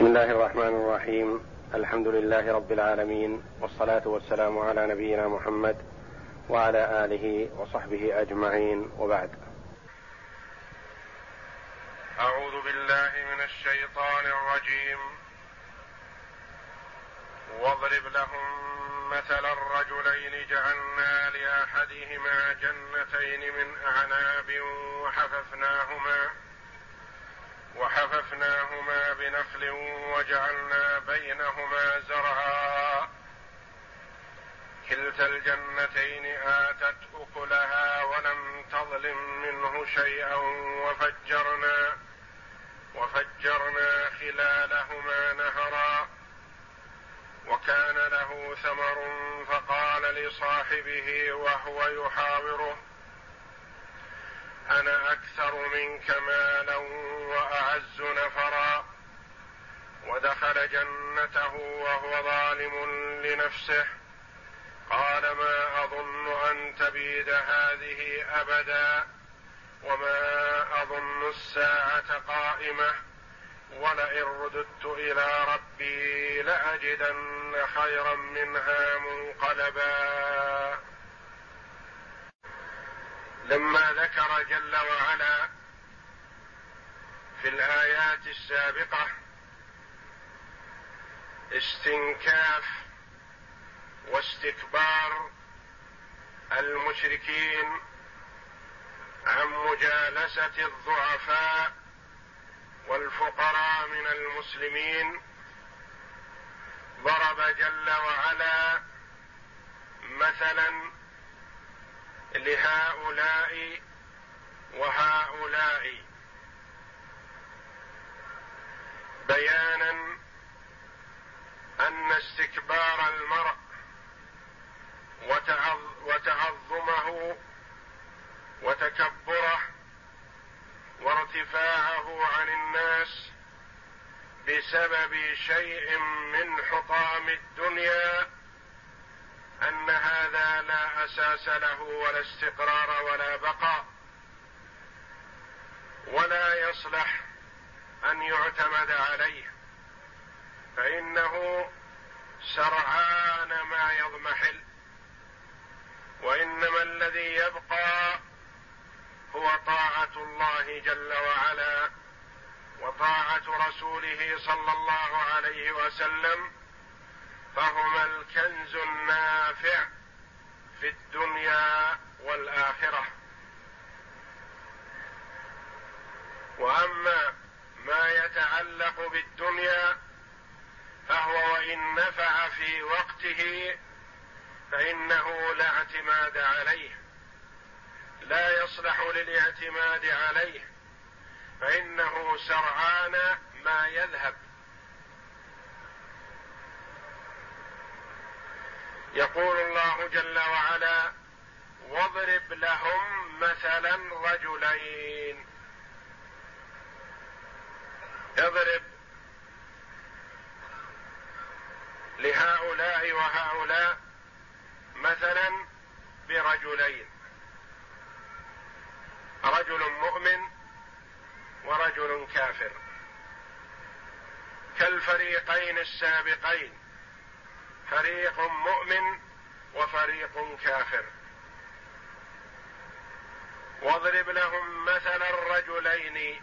بسم الله الرحمن الرحيم. الحمد لله رب العالمين والصلاة والسلام على نبينا محمد وعلى آله وصحبه أجمعين. وبعد. أعوذ بالله من الشيطان الرجيم. واضرب لهم مثل الرجلين جعلنا لأحدهما جنتين من أعناب وحففناهما وحففناهما بنخل وجعلنا بينهما زرعا. كلتا الجنتين آتت أكلها ولم تظلم منه شيئا وفجرنا وفجرنا خلالهما نهرا. وكان له ثمر فقال لصاحبه وهو يحاوره أنا أكثر منك مالا وأعز نفرا. ودخل جنته وهو ظالم لنفسه. قال ما أظن أن تبيد هذه أبدا وما أظن الساعة قائمة. ولئن رددت إلى ربي لأجدن خيرا منها منقلبا. لما ذكر جل وعلا في الآيات السابقة استنكاف واستكبار المشركين عن مجالسة الضعفاء والفقراء من المسلمين ضرب جل وعلا مثلا لهؤلاء وهؤلاء. بيانا أن استكبار المرء وتعظمه وتكبره وارتفاعه عن الناس بسبب شيء من حطام الدنيا أن هذا لا أساس له ولا استقرار ولا بقاء ولا يصلح أن يعتمد عليه فإنه سرعان ما يضمحل. وإنما الذي يبقى هو طاعة الله جل وعلا وطاعة رسوله صلى الله عليه وسلم فهما الكنز النافع في الدنيا والآخرة. وأما ما يتعلق بالدنيا فهو وإن نفع في وقته فإنه لا اعتماد عليه. لا يصلح للاعتماد عليه. فإنه سرعان ما يذهب. يقول الله جل وعلا واضرب لهم مثلا رجلين. اضرب لهؤلاء وهؤلاء مثلا برجلين. رجل مؤمن ورجل كافر. كالفريقين السابقين. فريق مؤمن وفريق كافر. واضرب لهم مثل الرجلين.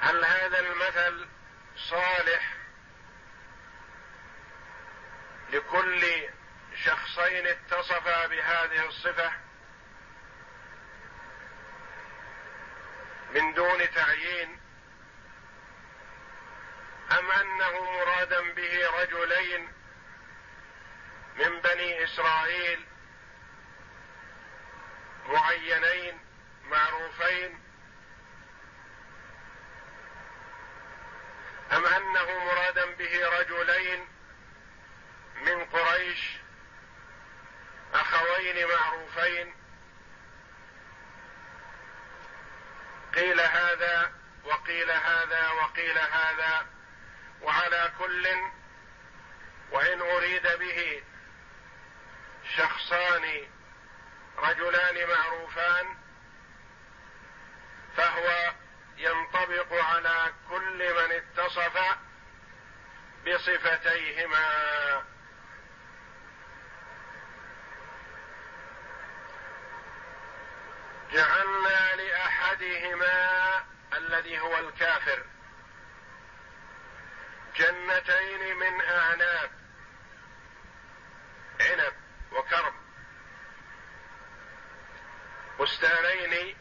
هل هذا المثل صالح لكل شخصين اتصفا بهذه الصفة؟ من دون تعيين أم أنه مرادا به رجلين من بني إسرائيل معينين معروفين؟ أم أنه مرادا به رجلين من قريش؟ أخوين معروفين؟ قيل هذا وقيل هذا وقيل هذا. وعلى كل وإن أريد به شخصان رجلان معروفان فهو ينطبق على كل من اتصف بصفتيهما. جعلنا لأحدهما الذي هو الكافر. جنتين من أعناب. عنب وكرم. بستانين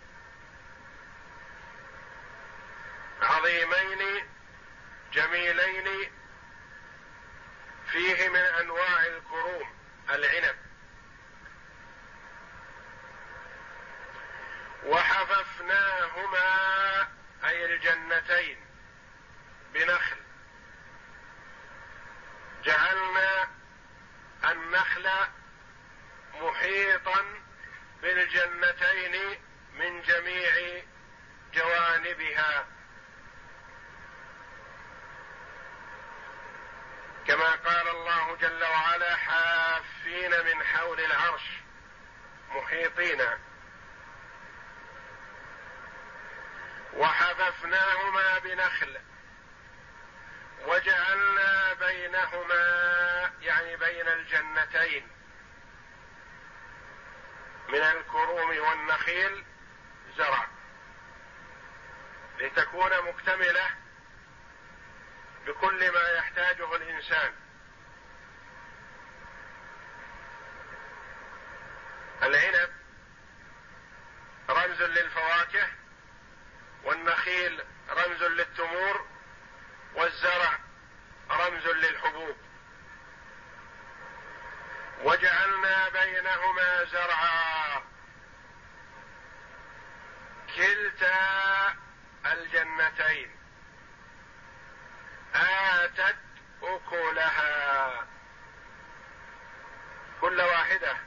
عظيمين جميلين فيه من أنواع الكروم العنب. وحففناهما أي الجنتين بنخل. جعلنا النخل محيطا بالجنتين من جميع جوانبها. كما قال الله جل وعلا حافين من حول العرش محيطين. وحففناهما بنخل وجعلنا بينهما يعني بين الجنتين. من الكروم والنخيل زرع. لتكون مكتملة بكل ما يحتاجه الإنسان. العنب رمز للفواكه والنخيل رمز للتمور والزرع رمز للحبوب. وجعلنا بينهما زرعا. كلتا الجنتين. آتت أكلها. كل واحدة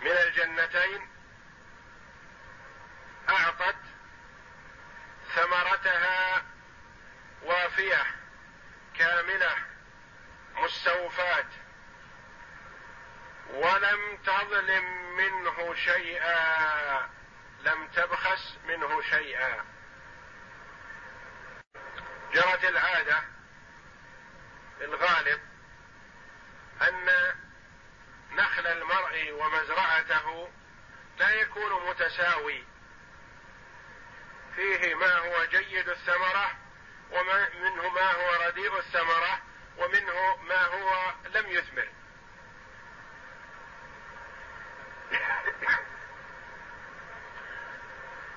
من الجنتين أعطت ثمرتها وافية. كاملة مستوفاة. ولم تظلم منه شيئا لم تبخس منه شيئا. جرت العادة الغالب أن نخل المرء ومزرعته لا يكون متساوي. فيه ما هو جيد الثمرة ومنه ما هو رديء الثمرة ومنه ما هو لم يثمر.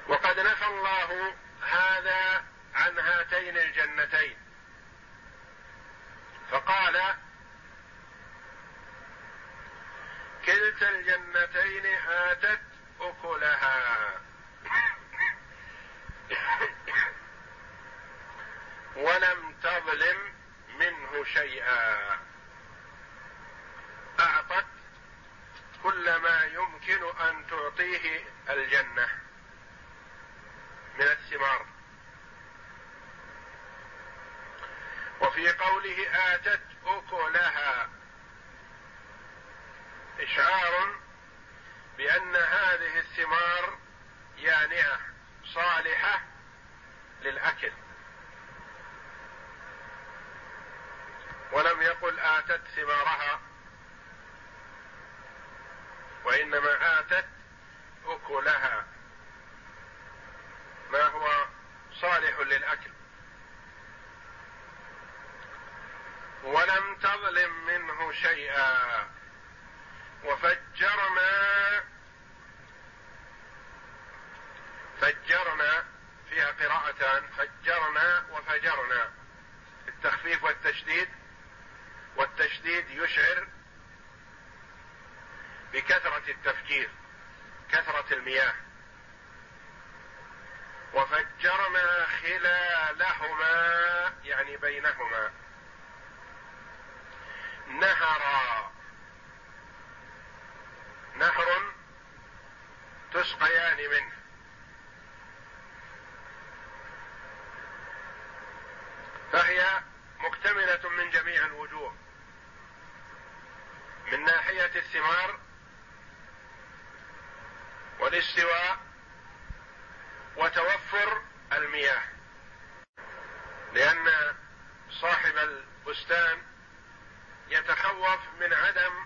وقد نفى الله هذا عن هاتين الجنتين فقال كلتا الجنتين آتت أكلها ولم تظلم منه شيئا أعطت كل ما يمكن أن تعطيه الجنة من الثمار وفي قوله آتت أكلها إشعار بأن هذه الثمار يانعة صالحة للأكل ولم يقل آتت ثمارها وإنما آتت أكلها ما هو صالح للأكل تظلم منه شيئا. وفجرنا فجرنا فيها قراءتان فجرنا وفجرنا. التخفيف والتشديد والتشديد يشعر بكثرة التفجير كثرة المياه. وفجرنا خلالهما يعني بينهما. نهرا نهر تسقيان منه. فهي مكتملة من جميع الوجوه. من ناحية الثمار والاستواء وتوفر المياه. لأن صاحب البستان يتخوف من عدم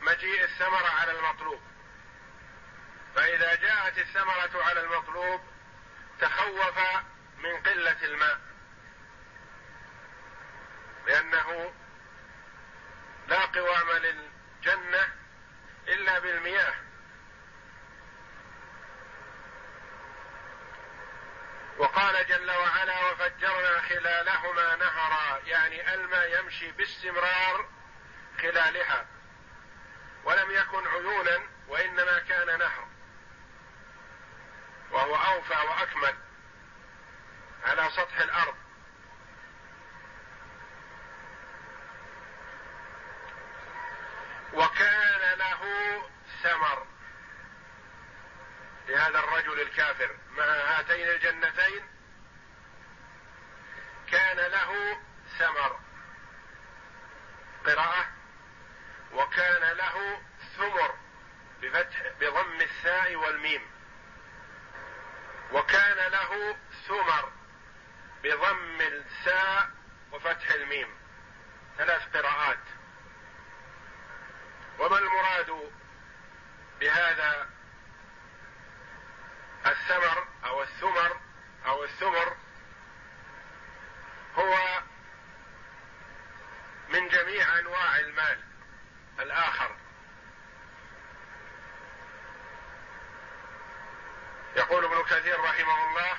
مجيء الثمرة على المطلوب. فإذا جاءت الثمرة على المطلوب تخوف من قلة الماء. لأنه لا قوام للجنة إلا بالمياه. وقال جل وعلا وفجرنا خلالهما نهرا يعني الماء يمشي باستمرار خلالها. ولم يكن عيونا وإنما كان نهر. وهو أوفى وأكمل على سطح الأرض. وكان له ثمر. لهذا الرجل الكافر مع هاتين الجنتين كان له ثمر قراءة وكان له ثمر بفتح بضم الثاء والميم. وكان له ثمر بضم الثاء وفتح الميم. ثلاث قراءات. وما المراد بهذا الثمر أو الثمر أو الثمر هو من جميع أنواع المال الآخر. يقول ابن كثير رحمه الله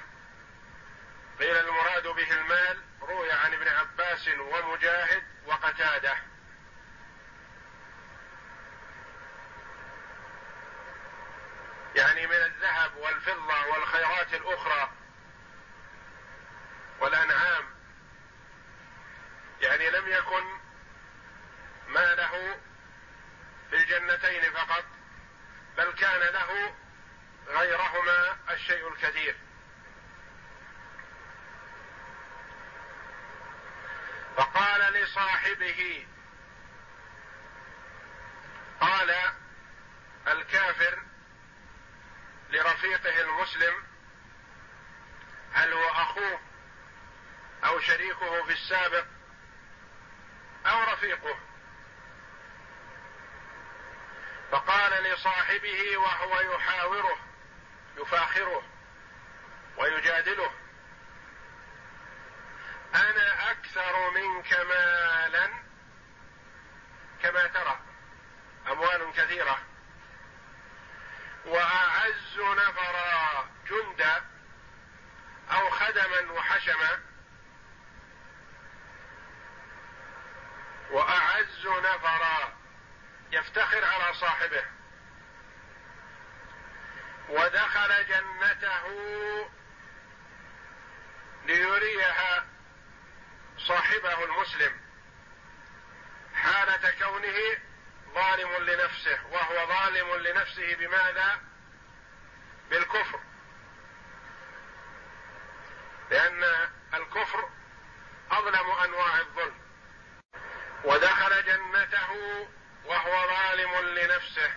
قيل المراد به المال روي عن ابن عباس ومجاهد وقتاده. يعني من الذهب والفضة والخيرات الأخرى والأنعام. يعني لم يكن ما له في الجنتين فقط بل كان له غيرهما الشيء الكثير. فقال لصاحبه قال الكافر لرفيقه المسلم هل هو أخوه أو شريكه في السابق أو رفيقه. فقال لصاحبه وهو يحاوره يفاخره ويجادله أنا أكثر منك مالا كما ترى اموال كثيرة. وأعز نفرا جندا أو خدما وحشما. وأعز نفرا يفتخر على صاحبه. ودخل جنته ليريها صاحبه المسلم. حالة كونه ظالم لنفسه وهو ظالم لنفسه بماذا؟ بالكفر. لأن الكفر أظلم أنواع الظلم. ودخل جنته وهو ظالم لنفسه.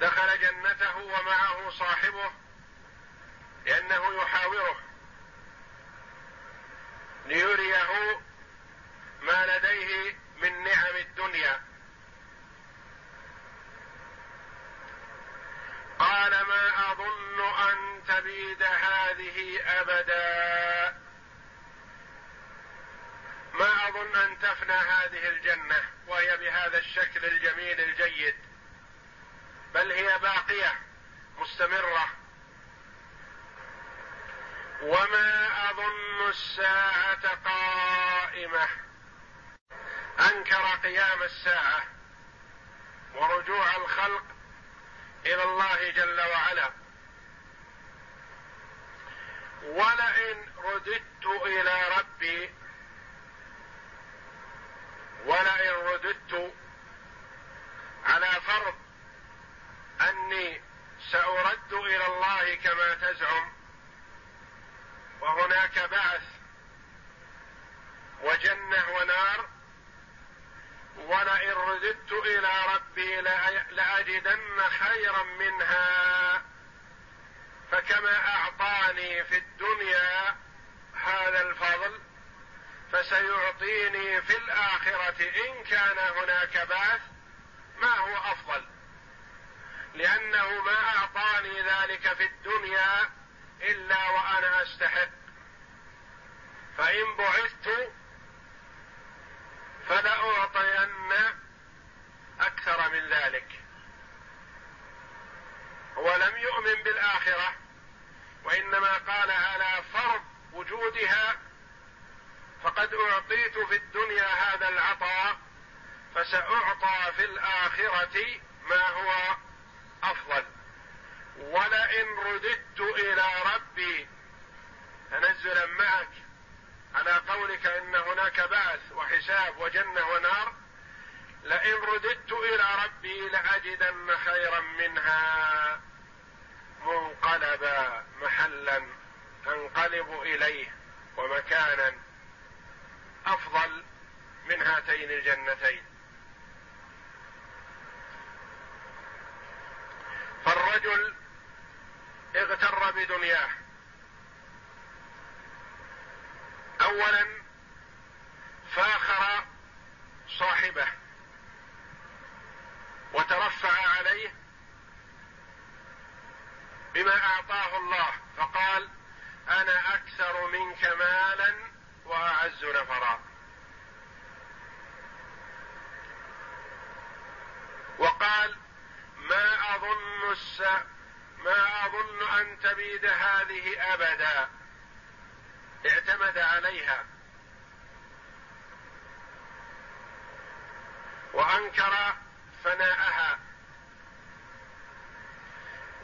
دخل جنته ومعه صاحبه لأنه يحاوره. ليريه ما لديه من نعم الدنيا. قال ما أظن أن تبيد هذه أبدا. ما أظن أن تفنى هذه الجنة وهي بهذا الشكل الجميل الجيد. بل هي باقية مستمرة. وما أظن الساعة قائمة. أنكر قيام الساعة ورجوع الخلق إلى الله جل وعلا. ولئن رددت إلى ربي ولئن رددت على فرض أني سأرد إلى الله كما تزعم وهناك بعث وجنة ونار ولئن رددت إلى ربي لأجدن خيرا منها. فكما أعطاني في الدنيا هذا الفضل فسيعطيني في الآخرة إن كان هناك بعث ما هو أفضل؟ لأنه ما أعطاني ذلك في الدنيا إلا وأنا أستحق. فإن بعثت فلأعطين أكثر من ذلك. هو لم يؤمن بالآخرة وإنما قال على فرض وجودها فقد أعطيت في الدنيا هذا العطاء فسأعطى في الآخرة ما هو أفضل. ولئن رددت إلى ربي تنزلا معك. على قولك إن هناك بعث وحساب وجنة ونار لئن رددت إلى ربي لأجدن خيرا منها. منقلبا محلا انقلب إليه ومكانا أفضل من هاتين الجنتين. فالرجل اغتر بدنياه اولا فاخر صاحبه وترفع عليه بما أعطاه الله فقال أنا أكثر منك مالا وأعز نفرا. وقال ما أظن الس... ما أظن أن تبيد هذه ابدا. اعتمد عليها. وأنكر فناءها.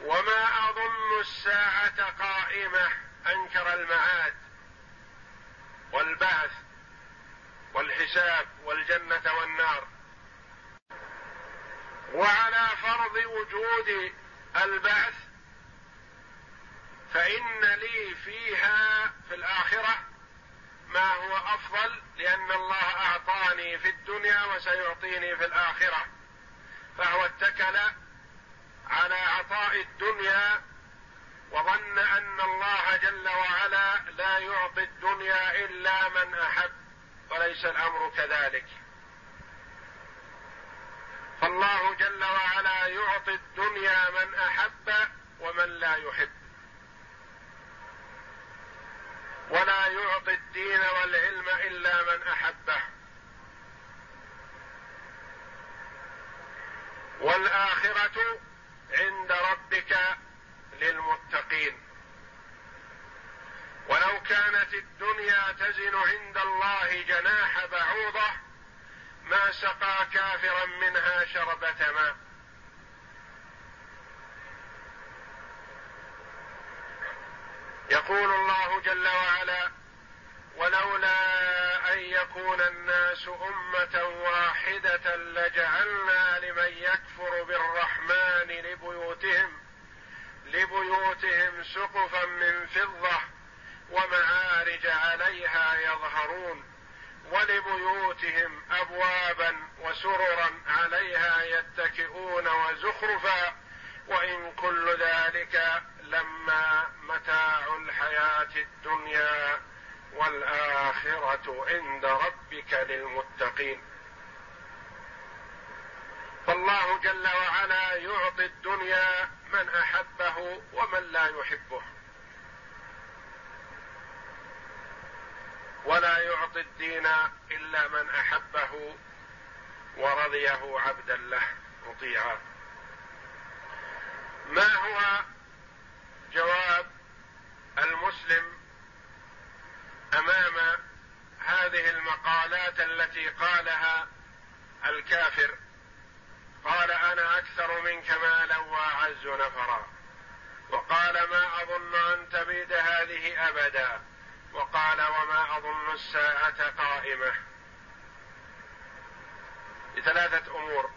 وما أظن الساعة قائمة. أنكر المعاد والبعث والحساب والجنة والنار. وعلى فرض وجود البعث فإن لي فيها في الآخرة ما هو أفضل لأن الله أعطاني في الدنيا وسيعطيني في الآخرة. فهو اتكل على عطاء الدنيا وظن أن الله جل وعلا لا يعطي الدنيا إلا من أحب وليس الأمر كذلك. فالله جل وعلا يعطي الدنيا من أحب ومن لا يحب. ولا يعطي الدين والعلم إلا من أحبه. والآخرة عند ربك للمتقين. ولو كانت الدنيا تزن عند الله جناح بعوضة ما سقى كافرا منها شربة ماء. يقول الله جل وعلا ولولا أن يكون الناس أمة واحدة لجعلنا لمن يكفر بالرحمن لبيوتهم لبيوتهم سقفا من فضة ومعارج عليها يظهرون ولبيوتهم ابوابا وسررا عليها يتكئون وزخرفا وإن كل ذلك لما متاع الحياة الدنيا والآخرة عند ربك للمتقين. فالله جل وعلا يعطي الدنيا من أحبه ومن لا يحبه. ولا يعطي الدين إلا من أحبه ورضيه عبدا له مطيعا. ما هو جواب المسلم أمام هذه المقالات التي قالها الكافر. قال أنا أكثر منك مالا وأعز نفرا. وقال ما أظن أن تبيد هذه أبدا. وقال وما أظن الساعة قائمة. لثلاثه أمور.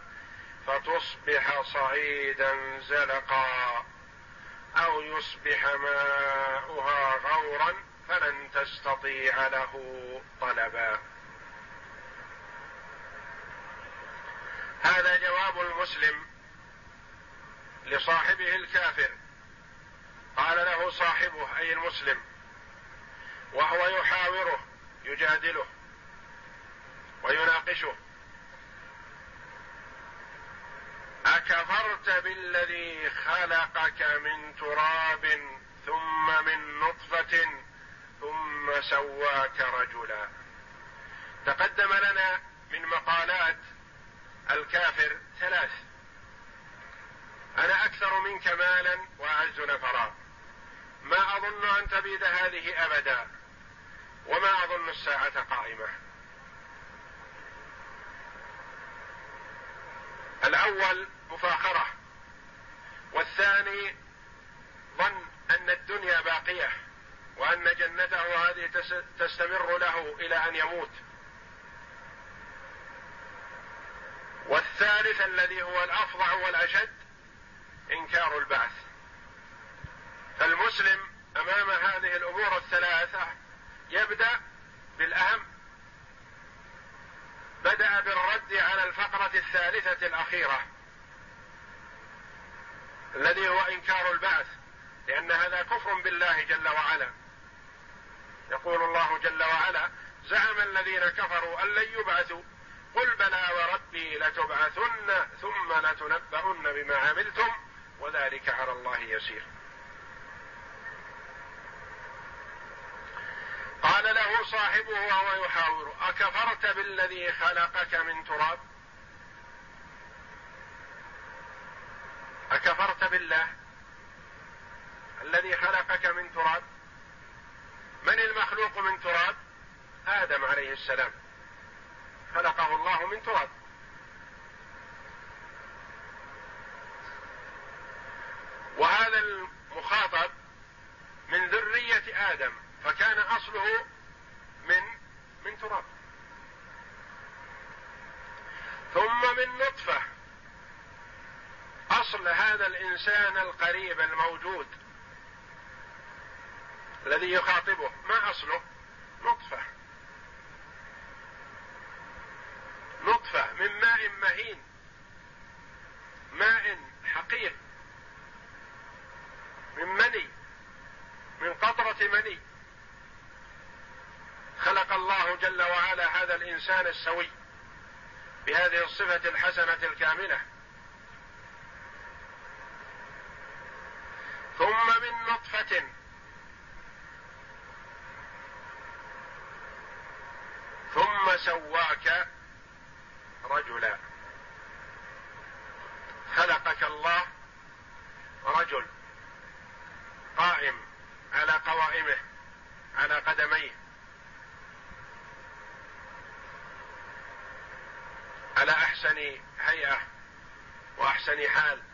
فتصبح صعيدا زلقا أو يصبح ماؤها غورا فلن تستطيع له طلبا. هذا جواب المسلم لصاحبه الكافر. قال له صاحبه أي المسلم وهو يحاوره يجادله ويناقشه. اكفرت بالذي خلقك من تراب ثم من نطفة ثم سواك رجلا. تقدم لنا من مقالات الكافر ثلاث. أنا أكثر منك مالا وأعز نفرا. ما أظن أن تبيد هذه ابدا وما أظن الساعة قائمة. الأول مفاخرة. والثاني ظن أن الدنيا باقية وأن جنته هذه تستمر له إلى أن يموت. والثالث الذي هو الأفظع والأشد إنكار البعث. فالمسلم أمام هذه الأمور الثلاثة يبدأ بالأهم. بدأ بالرد على الفقرة الثالثة الأخيرة. الذي هو إنكار البعث لأن هذا كفر بالله جل وعلا. يقول الله جل وعلا زعم الذين كفروا أن لن يبعثوا. قل بلى وربي لتبعثن ثم لتنبؤن بما عملتم وذلك على الله يسير. قال له صاحبه وهو يحاور أكفرت بالذي خلقك من تراب؟ أكفرت بالله الذي خلقك من تراب؟ من المخلوق من تراب؟ آدم عليه السلام. خلقه الله من تراب. وهذا المخاطب من ذرية آدم فكان أصله من من تراب. ثم من نطفة. أصل هذا الإنسان القريب الموجود الذي يخاطبه ما أصله؟ نطفة. نطفة من ماء مهين. ماء حقير. من مني. من قطرة مني. خلق الله جل وعلا هذا الإنسان السوي بهذه الصفة الحسنة الكاملة ثم من نطفة. ثم سواك رجلا. خلقك الله رجل قائم على قوائمه على قدميه. على أحسن هيئة وأحسن حال.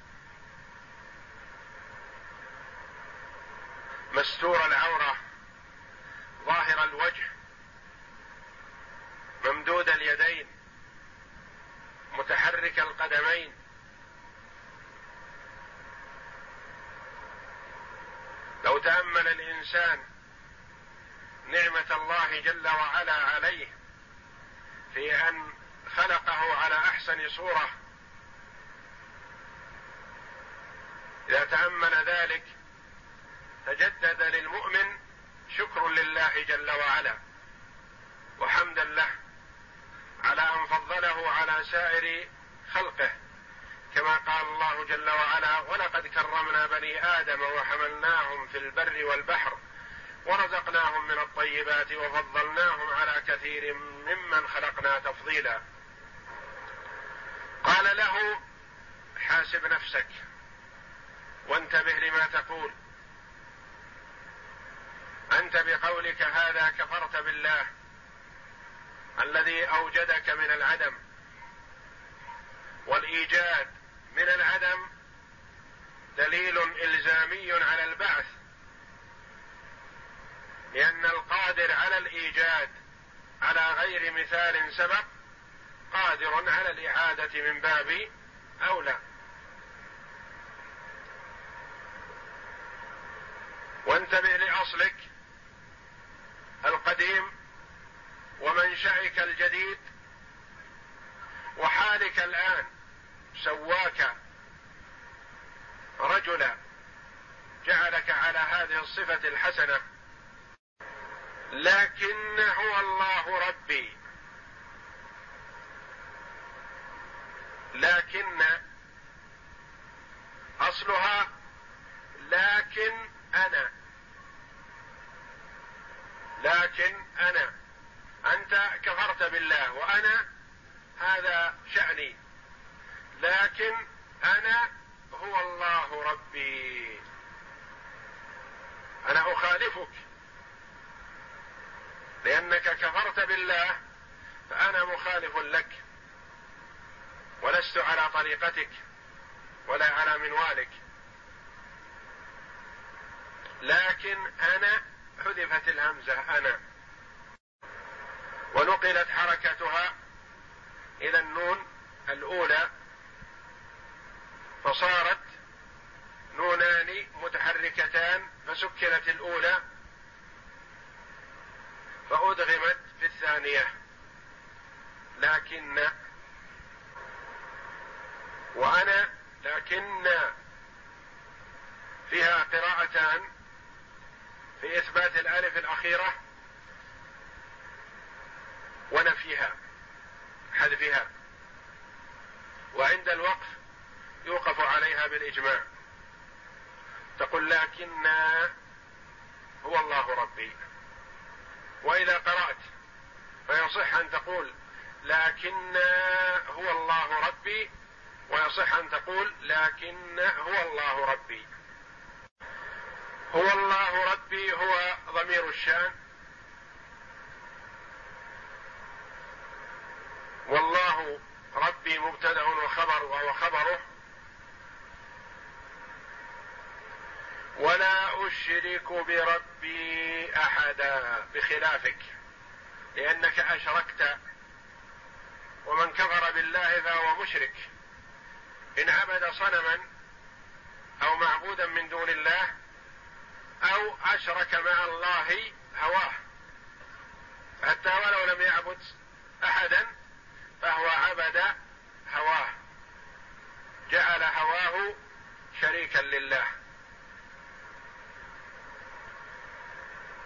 مستور العورة ظاهر الوجه ممدود اليدين متحرك القدمين. لو تأمل الإنسان نعمة الله جل وعلا عليه في أن خلقه على أحسن صورة إذا تأمل ذلك تجدد للمؤمن شكر لله جل وعلا وحمدا له على أن فضله على سائر خلقه كما قال الله جل وعلا ولقد كرمنا بني آدم وحملناهم في البر والبحر ورزقناهم من الطيبات وفضلناهم على كثير ممن خلقنا تفضيلا. قال له حاسب نفسك وانتبه لما تقول. أنت بقولك هذا كفرت بالله الذي أوجدك من العدم والإيجاد من العدم دليل إلزامي على البعث لأن القادر على الإيجاد على غير مثال سبق قادر على الإعادة من باب أولى. وانتبه لأصلك القديم ومنشأك الجديد وحالك الآن سواك رجلا جعلك على هذه الصفة الحسنة. لكن هو الله ربي. لكن أصلها لكن أنا. لكن أنا أنت كفرت بالله وأنا هذا شأني. لكن أنا هو الله ربي. أنا أخالفك. لأنك كفرت بالله فأنا مخالف لك. ولست على طريقتك ولا على منوالك. لكن أنا حذفت الهمزة أنا. ونقلت حركتها. إلى النون الأولى فصارت نونان متحركتان فسكنت الأولى فأدغمت في الثانية. لكن وأنا لكن فيها قراءتان. في اثبات الألف الأخيرة ونفيها حذفها. وعند الوقف يوقف عليها بالإجماع. تقول لكن هو الله ربي. وإذا قرأت فيصح أن تقول لكن هو الله ربي ويصح أن تقول لكن هو الله ربي. هو الله ربي هو ضمير الشأن. والله ربي مبتدأ وخبر وهو خبره. ولا أشرك بربي أحدا بخلافك لأنك أشركت. ومن كفر بالله فهو مشرك. إن عبد صنما أو معبودا من دون الله أو أشرك مع الله هواه. حتى ولو لم يعبد أحدا فهو عبد هواه. جعل هواه شريكا لله.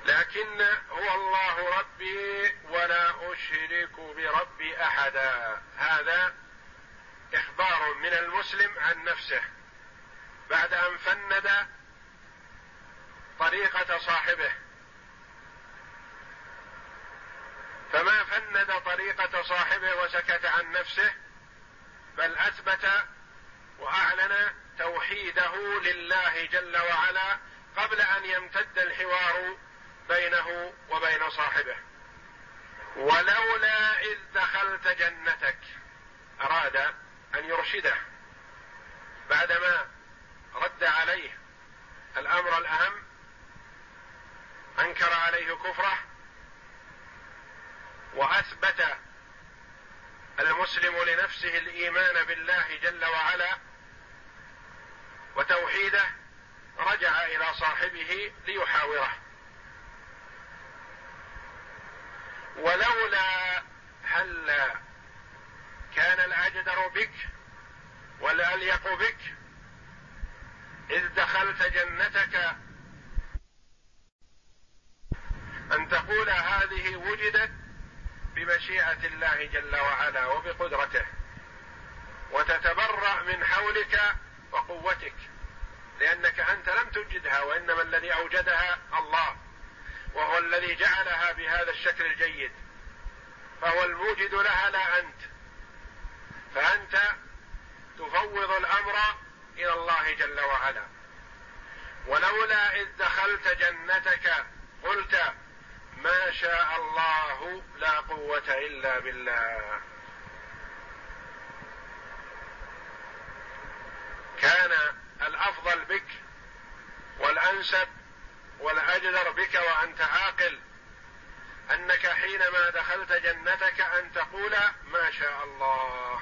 لكن هو الله ربي ولا أشرك بربي أحدا. هذا إخبار من المسلم عن نفسه. بعد أن فند طريقة صاحبه. فما فند طريقة صاحبه وسكت عن نفسه بل أثبت وأعلن توحيده لله جل وعلا قبل أن يمتد الحوار بينه وبين صاحبه. ولولا إذ دخلت جنتك أراد أن يرشده. بعدما رد عليه الأمر الأهم أنكر عليه كفره وأثبت المسلم لنفسه الإيمان بالله جل وعلا وتوحيده رجع إلى صاحبه ليحاوره. ولولا هل كان الأجدر بك والأليق بك إذ دخلت جنتك أن تقول هذه وجدت بمشيئة الله جل وعلا وبقدرته وتتبرأ من حولك وقوتك لأنك أنت لم توجدها وإنما الذي أوجدها الله وهو الذي جعلها بهذا الشكل الجيد فهو الموجد لها لا أنت فأنت تفوض الأمر إلى الله جل وعلا. ولولا إذ دخلت جنتك قلت ما شاء الله لا قوة إلا بالله. كان الأفضل بك والأنسب والأجدر بك وأنت عاقل. أنك حينما دخلت جنتك أن تقول ما شاء الله.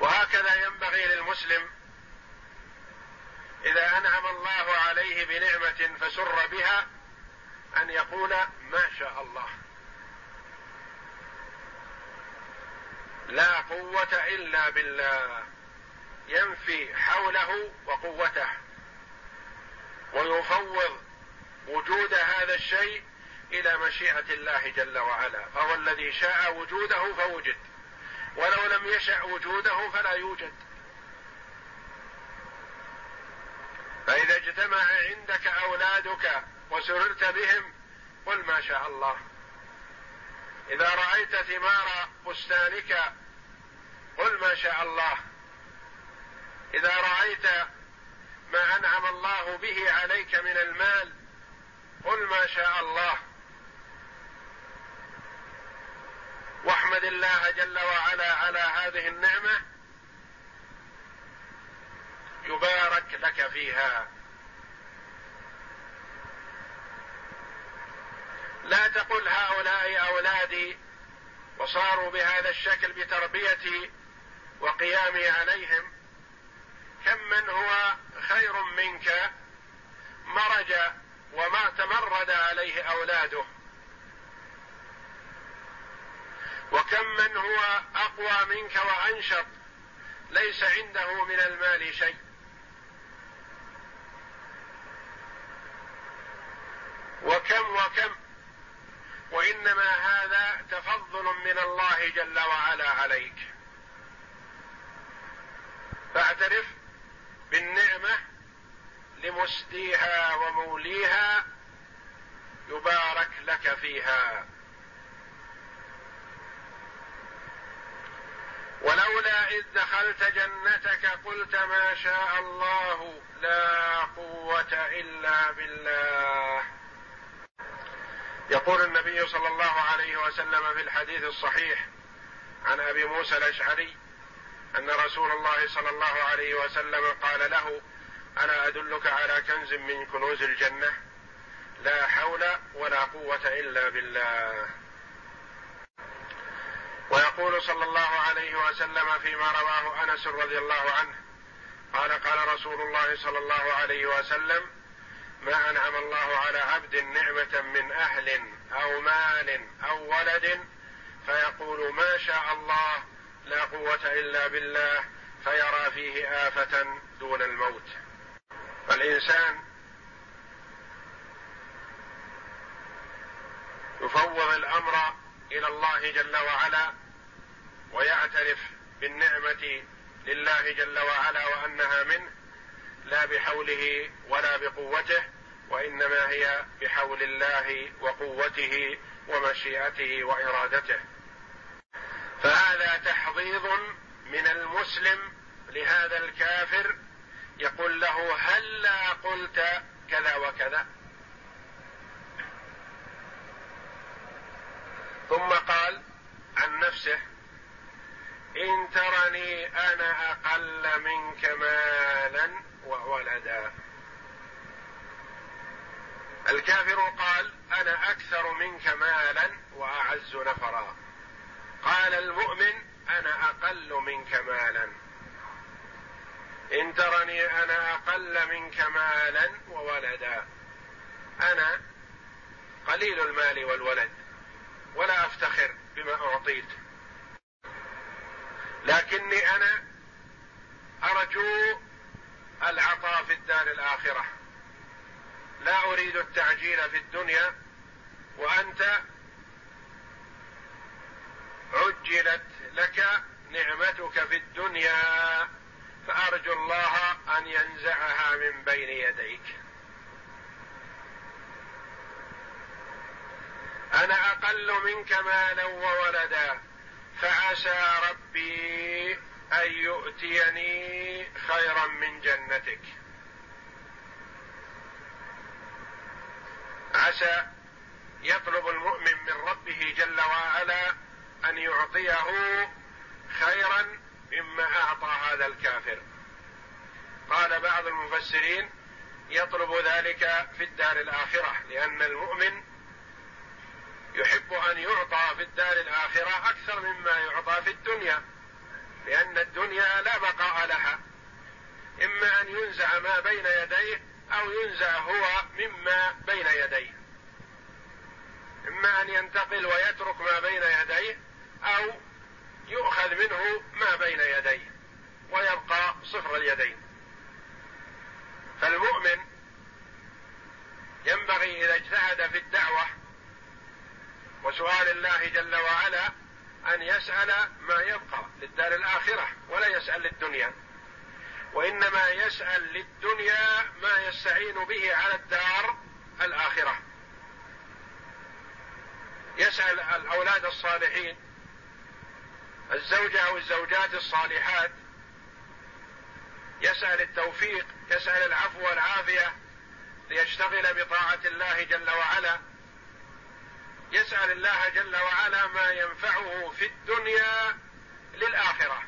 وهكذا ينبغي للمسلم إذا أنعم الله عليه بنعمة فسر بها أن يقول ما شاء الله. لا قوة إلا بالله. ينفي حوله وقوته. ويفوض وجود هذا الشيء إلى مشيئة الله جل وعلا. فهو الذي شاء وجوده فوجد. ولو لم يشأ وجوده فلا يوجد. فإذا اجتمع عندك أولادك وسررت بهم قل ما شاء الله. إذا رأيت ثمار بستانك قل ما شاء الله. إذا رأيت ما أنعم الله به عليك من المال قل ما شاء الله. واحمد الله جل وعلا على هذه النعمة. يبارك لك فيها. لا تقل هؤلاء أولادي وصاروا بهذا الشكل بتربيتي وقيامي عليهم. كم من هو خير منك مرج وما تمرد عليه أولاده. وكم من هو أقوى منك وأنشط ليس عنده من المال شيء. وكم وكم وإنما هذا تفضل من الله جل وعلا عليك. فاعترف بالنعمة لمسديها وموليها يبارك لك فيها. ولولا إذ دخلت جنتك قلت ما شاء الله لا قوة إلا بالله. يقول النبي صلى الله عليه وسلم في الحديث الصحيح عن أبي موسى الأشعري أن رسول الله صلى الله عليه وسلم قال له ألا أدلك على كنز من كنوز الجنة؟ لا حول ولا قوة إلا بالله. ويقول صلى الله عليه وسلم فيما رواه أنس رضي الله عنه قال قال رسول الله صلى الله عليه وسلم ما أنعم الله على عبد نعمة من أهل أو مال أو ولد فيقول ما شاء الله لا قوة إلا بالله فيرى فيه آفة دون الموت. فالإنسان يفوض الأمر إلى الله جل وعلا ويعترف بالنعمة لله جل وعلا وأنها منه لا بحوله ولا بقوته وإنما هي بحول الله وقوته ومشيئته وإرادته. فهذا تحضيض من المسلم لهذا الكافر يقول له هلا قلت كذا وكذا. ثم قال عن نفسه إن ترني أنا أقل منك مالا وولدا الكافر قال أنا أكثر منك مالا وأعز نفرا. قال المؤمن أنا أقل منك مالا. إن ترني أنا أقل منك مالا وولدا. أنا قليل المال والولد ولا أفتخر بما أعطيت. لكني أنا أرجو في الدار الآخرة. لا أريد التعجيل في الدنيا وأنت عجلت لك نعمتك في الدنيا فأرجو الله أن ينزعها من بين يديك. أنا أقل منك مالا وولدا فعسى ربي أن يؤتيني خيرا من جنتك. عسى يطلب المؤمن من ربه جل وعلا أن يعطيه خيرا مما أعطى هذا الكافر. قال بعض المفسرين يطلب ذلك في الدار الآخرة لأن المؤمن يحب أن يعطى في الدار الآخرة أكثر مما يعطى في الدنيا لأن الدنيا لا بقاء لها. إما أن ينزع ما بين يديه أو ينزع هو مما بين يديه. إما أن ينتقل ويترك ما بين يديه أو يؤخذ منه ما بين يديه ويبقى صفر اليدين. فالمؤمن ينبغي إذا اجتهد في الدعوة وسؤال الله جل وعلا أن يسأل ما يبقى للدار الآخرة ولا يسأل للدنيا. وإنما يسأل للدنيا ما يستعين به على الدار الآخرة. يسأل الأولاد الصالحين الزوجة أو الزوجات الصالحات. يسأل التوفيق يسأل العفو والعافية ليشتغل بطاعة الله جل وعلا. يسأل الله جل وعلا ما ينفعه في الدنيا للآخرة.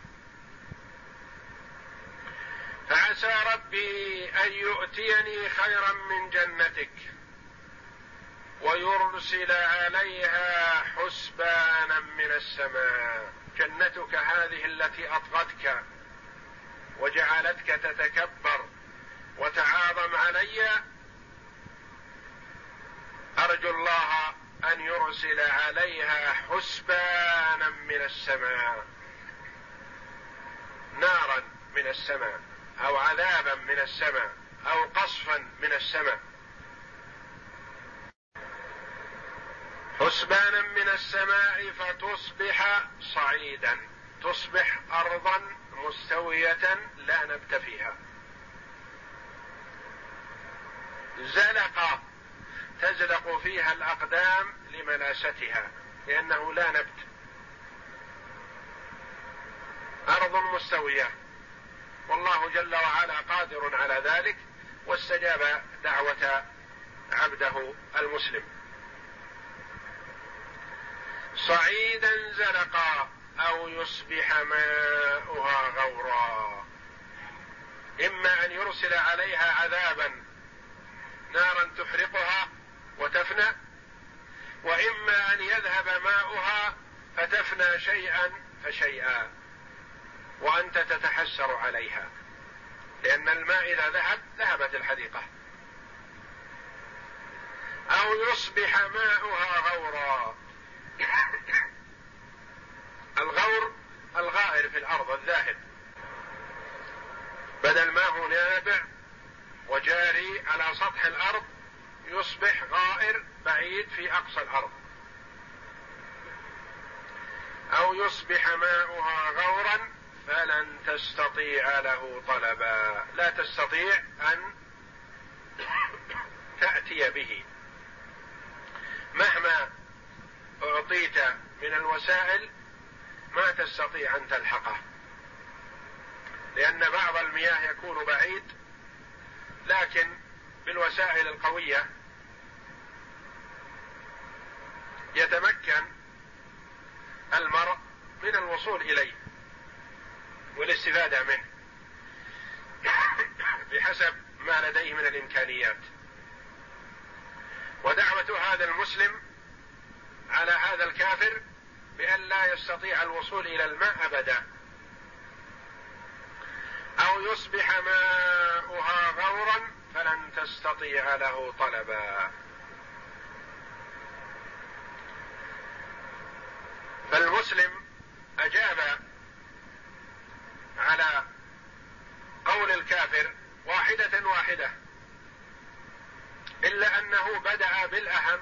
فعسى ربي أن يؤتيني خيرا من جنتك ويرسل عليها حسبانا من السماء. جنتك هذه التي أطغتك وجعلتك تتكبر وتعاظم علي. أرجو الله أن يرسل عليها حسبانا من السماء. نارا من السماء. أو عذابا من السماء أو قصفا من السماء. حسبانا من السماء فتصبح صعيدا تصبح ارضا مستوية لا نبت فيها. زلق تزلق فيها الأقدام لملاستها لأنه لا نبت. أرض مستوية. والله جل وعلا قادر على ذلك واستجاب دعوة عبده المسلم. صعيدا زلقا أو يصبح ماؤها غورا. إما أن يرسل عليها عذابا نارا تحرقها وتفنى وإما أن يذهب ماؤها فتفنى شيئا فشيئا. وأنت تتحسر عليها. لأن الماء إذا ذهب ذهبت الحديقة. أو يصبح ماؤها غورا. الغور الغائر في الأرض الذاهب. بدل ما هو نابع وجاري على سطح الأرض يصبح غائر بعيد في أقصى الأرض. أو يصبح ماؤها غورا فلن تستطيع له طلبا. لا تستطيع أن تأتي به. مهما أعطيت من الوسائل ما تستطيع أن تلحقه. لأن بعض المياه يكون بعيد لكن بالوسائل القوية يتمكن المرء من الوصول إليه. والاستفادة منه. بحسب ما لديه من الإمكانيات. ودعوة هذا المسلم على هذا الكافر بأن لا يستطيع الوصول إلى الماء أبدا. أو يصبح ماؤها غورا فلن تستطيع له طلبا. فالمسلم أجاب على قول الكافر واحدة واحدة. إلا أنه بدأ بالأهم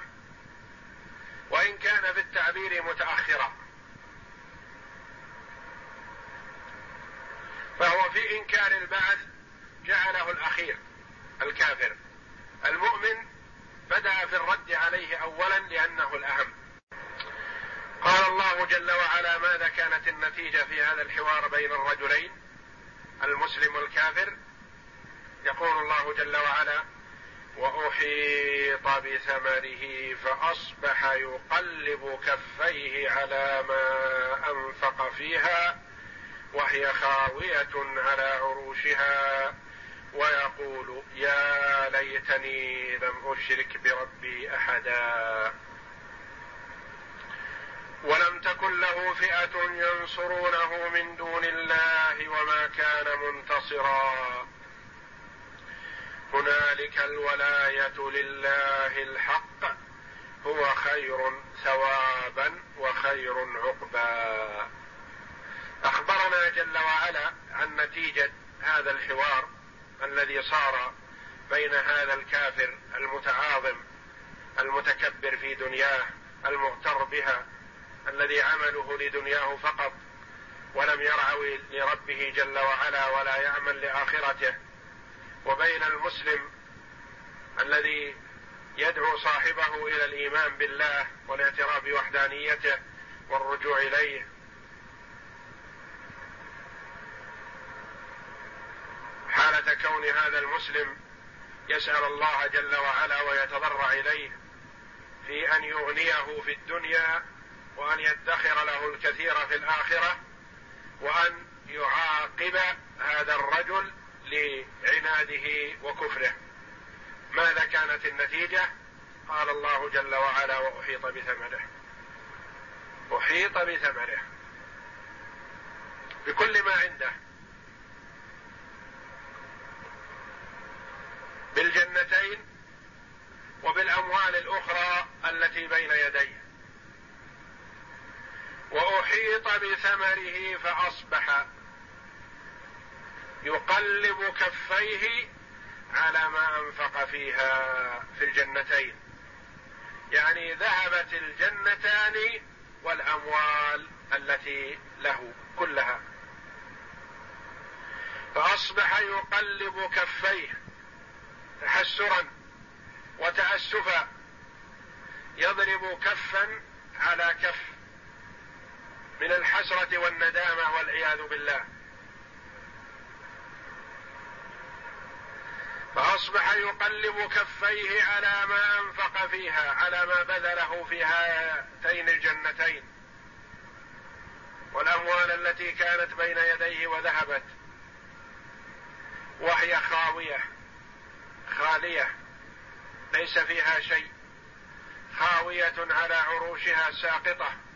وإن كان في التعبير متأخرا. فهو في إنكار البعث جعله الأخير الكافر. المؤمن بدأ في الرد عليه اولا لأنه الاهم الله جل وعلا ماذا كانت النتيجة في هذا الحوار بين الرجلين المسلم والكافر يقول الله جل وعلا وأحيط بثمره فأصبح يقلب كفيه على ما أنفق فيها وهي خاوية على عروشها ويقول يا ليتني لم أشرك بربي أحدا. ولم تكن له فئة ينصرونه من دون الله وما كان منتصرا. هنالك الولاية لله الحق هو خير ثوابا وخير عقبا. أخبرنا جل وعلا عن نتيجة هذا الحوار الذي صار بين هذا الكافر المتعاظم المتكبر في دنياه المغتر بها الذي عمله لدنياه فقط ولم يرعوي لربه جل وعلا ولا يعمل لآخرته. وبين المسلم الذي يدعو صاحبه إلى الإيمان بالله والاعتراف بوحدانيته والرجوع إليه. حالة كون هذا المسلم يسأل الله جل وعلا ويتضرع إليه في أن يغنيه في الدنيا وأن يدخر له الكثير في الآخرة وأن يعاقب هذا الرجل لعناده وكفره. ماذا كانت النتيجة؟ قال الله جل وعلا وأحيط بثمره. أحيط بثمره. بكل ما عنده. بالجنتين وبالأموال الأخرى التي بين يديه. وأحيط بثمره فأصبح يقلب كفيه على ما أنفق فيها في الجنتين. يعني ذهبت الجنتان والأموال التي له كلها. فأصبح يقلب كفيه تحسرا وتاسفا. يضرب كفا على كف من الحسرة والندامة والعياذ بالله. فأصبح يقلب كفيه على ما أنفق فيها على ما بذله في هاتين الجنتين. والأموال التي كانت بين يديه وذهبت. وهي خاوية خالية ليس فيها شيء. خاوية على عروشها ساقطة.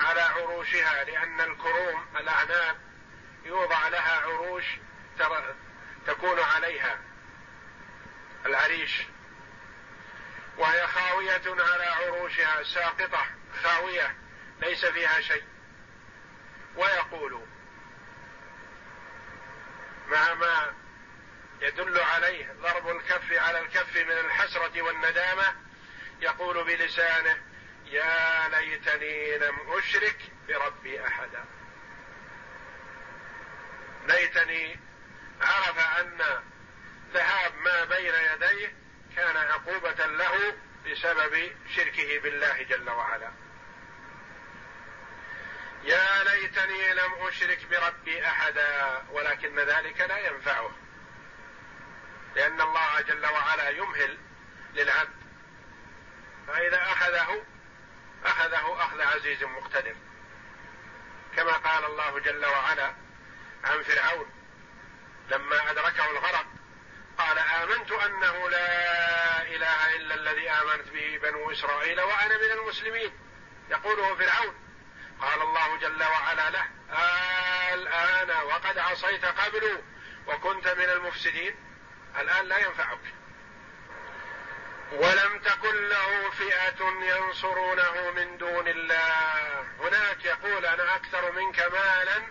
على عروشها لأن الكروم الأعناب يوضع لها عروش تكون عليها. العريش. وهي خاوية على عروشها ساقطة خاوية ليس فيها شيء. ويقول مع ما يدل عليه ضرب الكف على الكف من الحسرة والندامة يقول بلسانه يا ليتني لم أشرك بربي أحدا. ليتني عرف أن ذهاب ما بين يديه كان عقوبة له بسبب شركه بالله جل وعلا. يا ليتني لم أشرك بربي أحدا ولكن ذلك لا ينفعه. لأن الله جل وعلا يمهل للعبد. فإذا أخذه أخذه أخذ عزيز مقتدر. كما قال الله جل وعلا عن فرعون لما أدركه الغرق قال آمنت أنه لا إله إلا الذي آمنت به بنو إسرائيل وأنا من المسلمين يقوله فرعون. قال الله جل وعلا له الآن وقد عصيت قبل وكنت من المفسدين الآن لا ينفعك. ولم تكن له فئة ينصرونه من دون الله. هناك يقول أنا أكثر منك مالا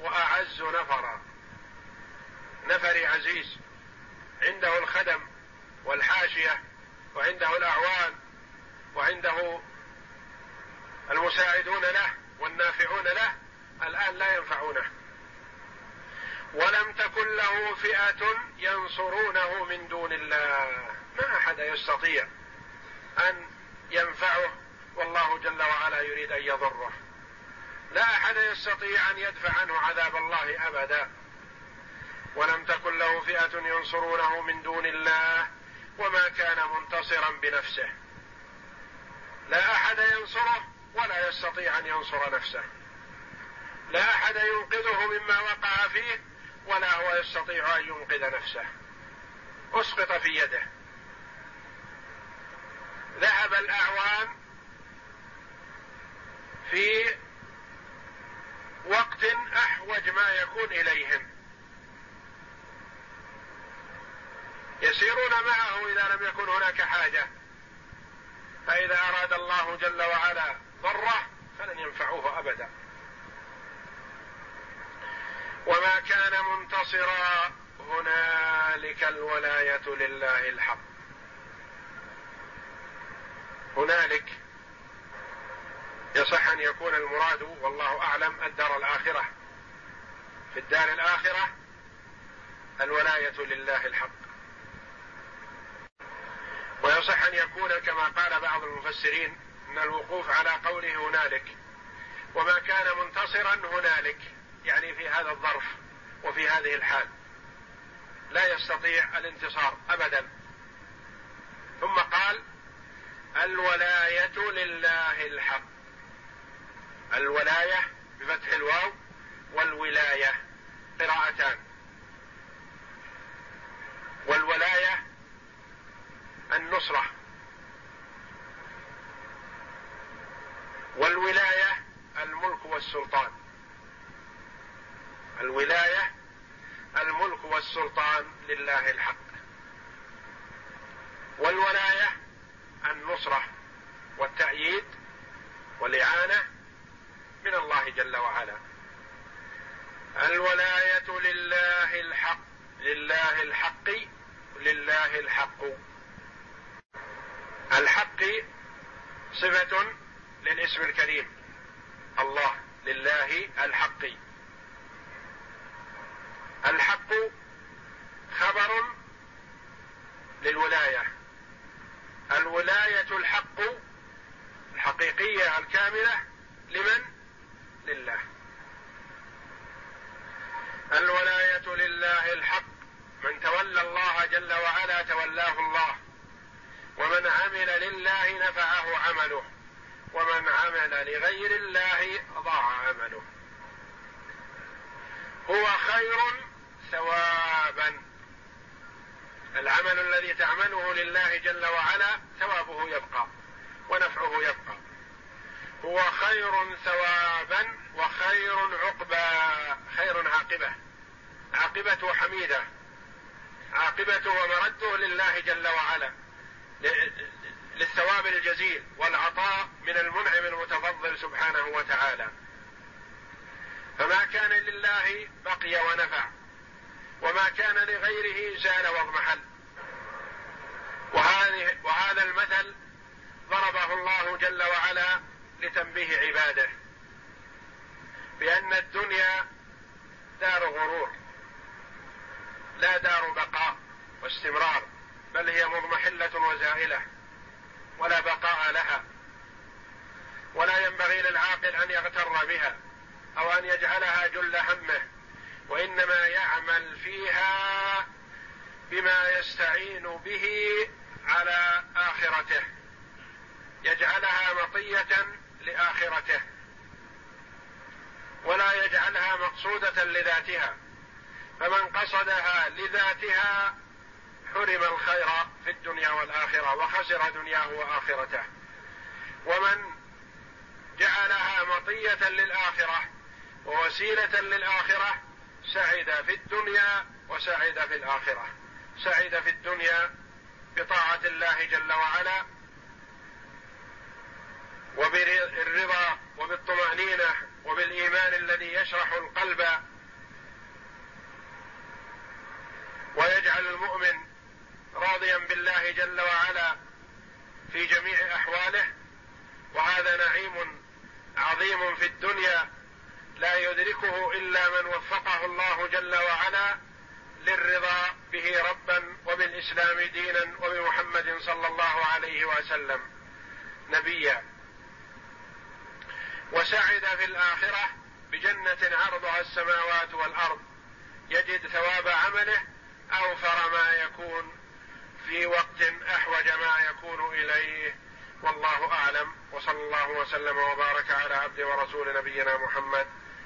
وأعز نفرا. نفري عزيز. عنده الخدم والحاشية وعنده الأعوان وعنده المساعدون له والنافعون له الآن لا ينفعونه. ولم تكن له فئة ينصرونه من دون الله. ما أحد يستطيع أن ينفعه والله جل وعلا يريد أن يضره. لا أحد يستطيع أن يدفع عنه عذاب الله أبدا. ولم تكن له فئة ينصرونه من دون الله وما كان منتصرا بنفسه. لا أحد ينصره ولا يستطيع أن ينصر نفسه. لا أحد ينقذه مما وقع فيه ولا هو يستطيع أن ينقذ نفسه. أسقط في يده. ذهب الاعوان في وقت أحوج ما يكون إليهم. يسيرون معه إذا لم يكن هناك حاجة. فإذا أراد الله جل وعلا ضره فلن ينفعوه أبدا. وما كان منتصرا هنالك الولاية لله الحق. هنالك يصح أن يكون المراد والله أعلم الدار الآخرة. في الدار الآخرة الولاية لله الحق. ويصح أن يكون كما قال بعض المفسرين إن الوقوف على قوله هنالك وما كان منتصرا هنالك يعني في هذا الظرف وفي هذه الحال. لا يستطيع الانتصار ابدا. ثم قال الولاية لله الحق. الولاية بفتح الواو والولاية قراءتان. والولاية النصرة. والولاية الملك والسلطان. الولاية الملك والسلطان لله الحق. والولاية النصرة والتأييد والإعانة من الله جل وعلا. الولاية لله الحق لله الحق لله الحق. الحق صفة للاسم الكريم. الله لله الحق. الحق خبر للولاية. الولاية الحق الحقيقية الكاملة لمن؟ لله. الولاية لله الحق من تولى الله جل وعلا تولاه الله. ومن عمل لله نفعه عمله. ومن عمل لغير الله ضاع عمله. هو خير ثوابا. العمل الذي تعمله لله جل وعلا ثوابه يبقى ونفعه يبقى. هو خير ثوابا وخير عقبى خير عاقبة. عاقبته حميدة. عاقبته ومرده لله جل وعلا. للثواب الجزيل والعطاء من المنعم المتفضل سبحانه وتعالى. فما كان لله بقي ونفع. وما كان لغيره زال واضمحل وهذه وهذا المثل ضربه الله جل وعلا لتنبيه عباده. بأن الدنيا دار غرور لا دار بقاء واستمرار بل هي مضمحلة وزائلة ولا بقاء لها. ولا ينبغي للعاقل أن يغتر بها أو أن يجعلها جل همه. وإنما يعمل فيها بما يستعين به على آخرته يجعلها مطية لآخرته ولا يجعلها مقصودة لذاتها فمن قصدها لذاتها حرم الخير في الدنيا والآخرة وخسر دنياه وآخرته ومن جعلها مطية للآخرة ووسيلة للآخرة سعد في الدنيا وسعد في الآخرة. سعد في الدنيا بطاعة الله جل وعلا وبالرضا وبالطمأنينة وبالإيمان الذي يشرح القلب ويجعل المؤمن راضيا بالله جل وعلا في جميع أحواله. وهذا نعيم عظيم في الدنيا لا يدركه إلا من وفقه الله جل وعلا للرضا به ربا وبالإسلام دينا وبمحمد صلى الله عليه وسلم. نبيا. سعد في الآخرة بجنة عرضها السماوات والأرض. يجد ثواب عمله أوفر ما يكون في وقت أحوج ما يكون إليه. والله أعلم. وصلى الله وسلم وبارك على عبد ورسول نبينا محمد.